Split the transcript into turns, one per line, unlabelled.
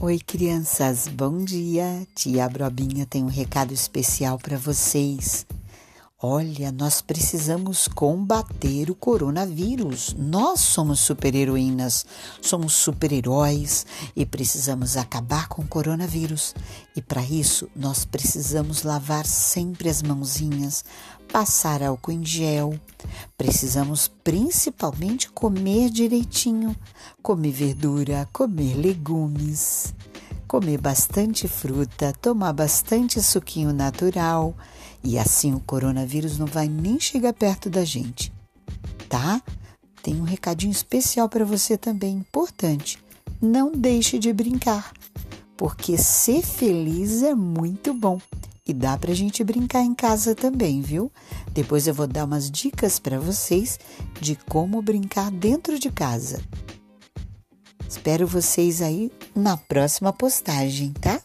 Oi, crianças, bom dia. Tia Brobinha tem um recado especial para vocês. Olha, nós precisamos combater o coronavírus. Nós somos super-heroínas, somos super-heróis e precisamos acabar com o coronavírus. E para isso, nós precisamos lavar sempre as mãozinhas, passar álcool em gel. Precisamos principalmente comer direitinho, comer verdura, comer legumes, comer bastante fruta, tomar bastante suquinho natural e assim o coronavírus não vai nem chegar perto da gente, tá? Tem um recadinho especial para você também, importante. Não deixe de brincar, porque ser feliz é muito bom. E dá para a gente brincar em casa também, viu? Depois eu vou dar umas dicas para vocês de como brincar dentro de casa. Espero vocês aí na próxima postagem, tá?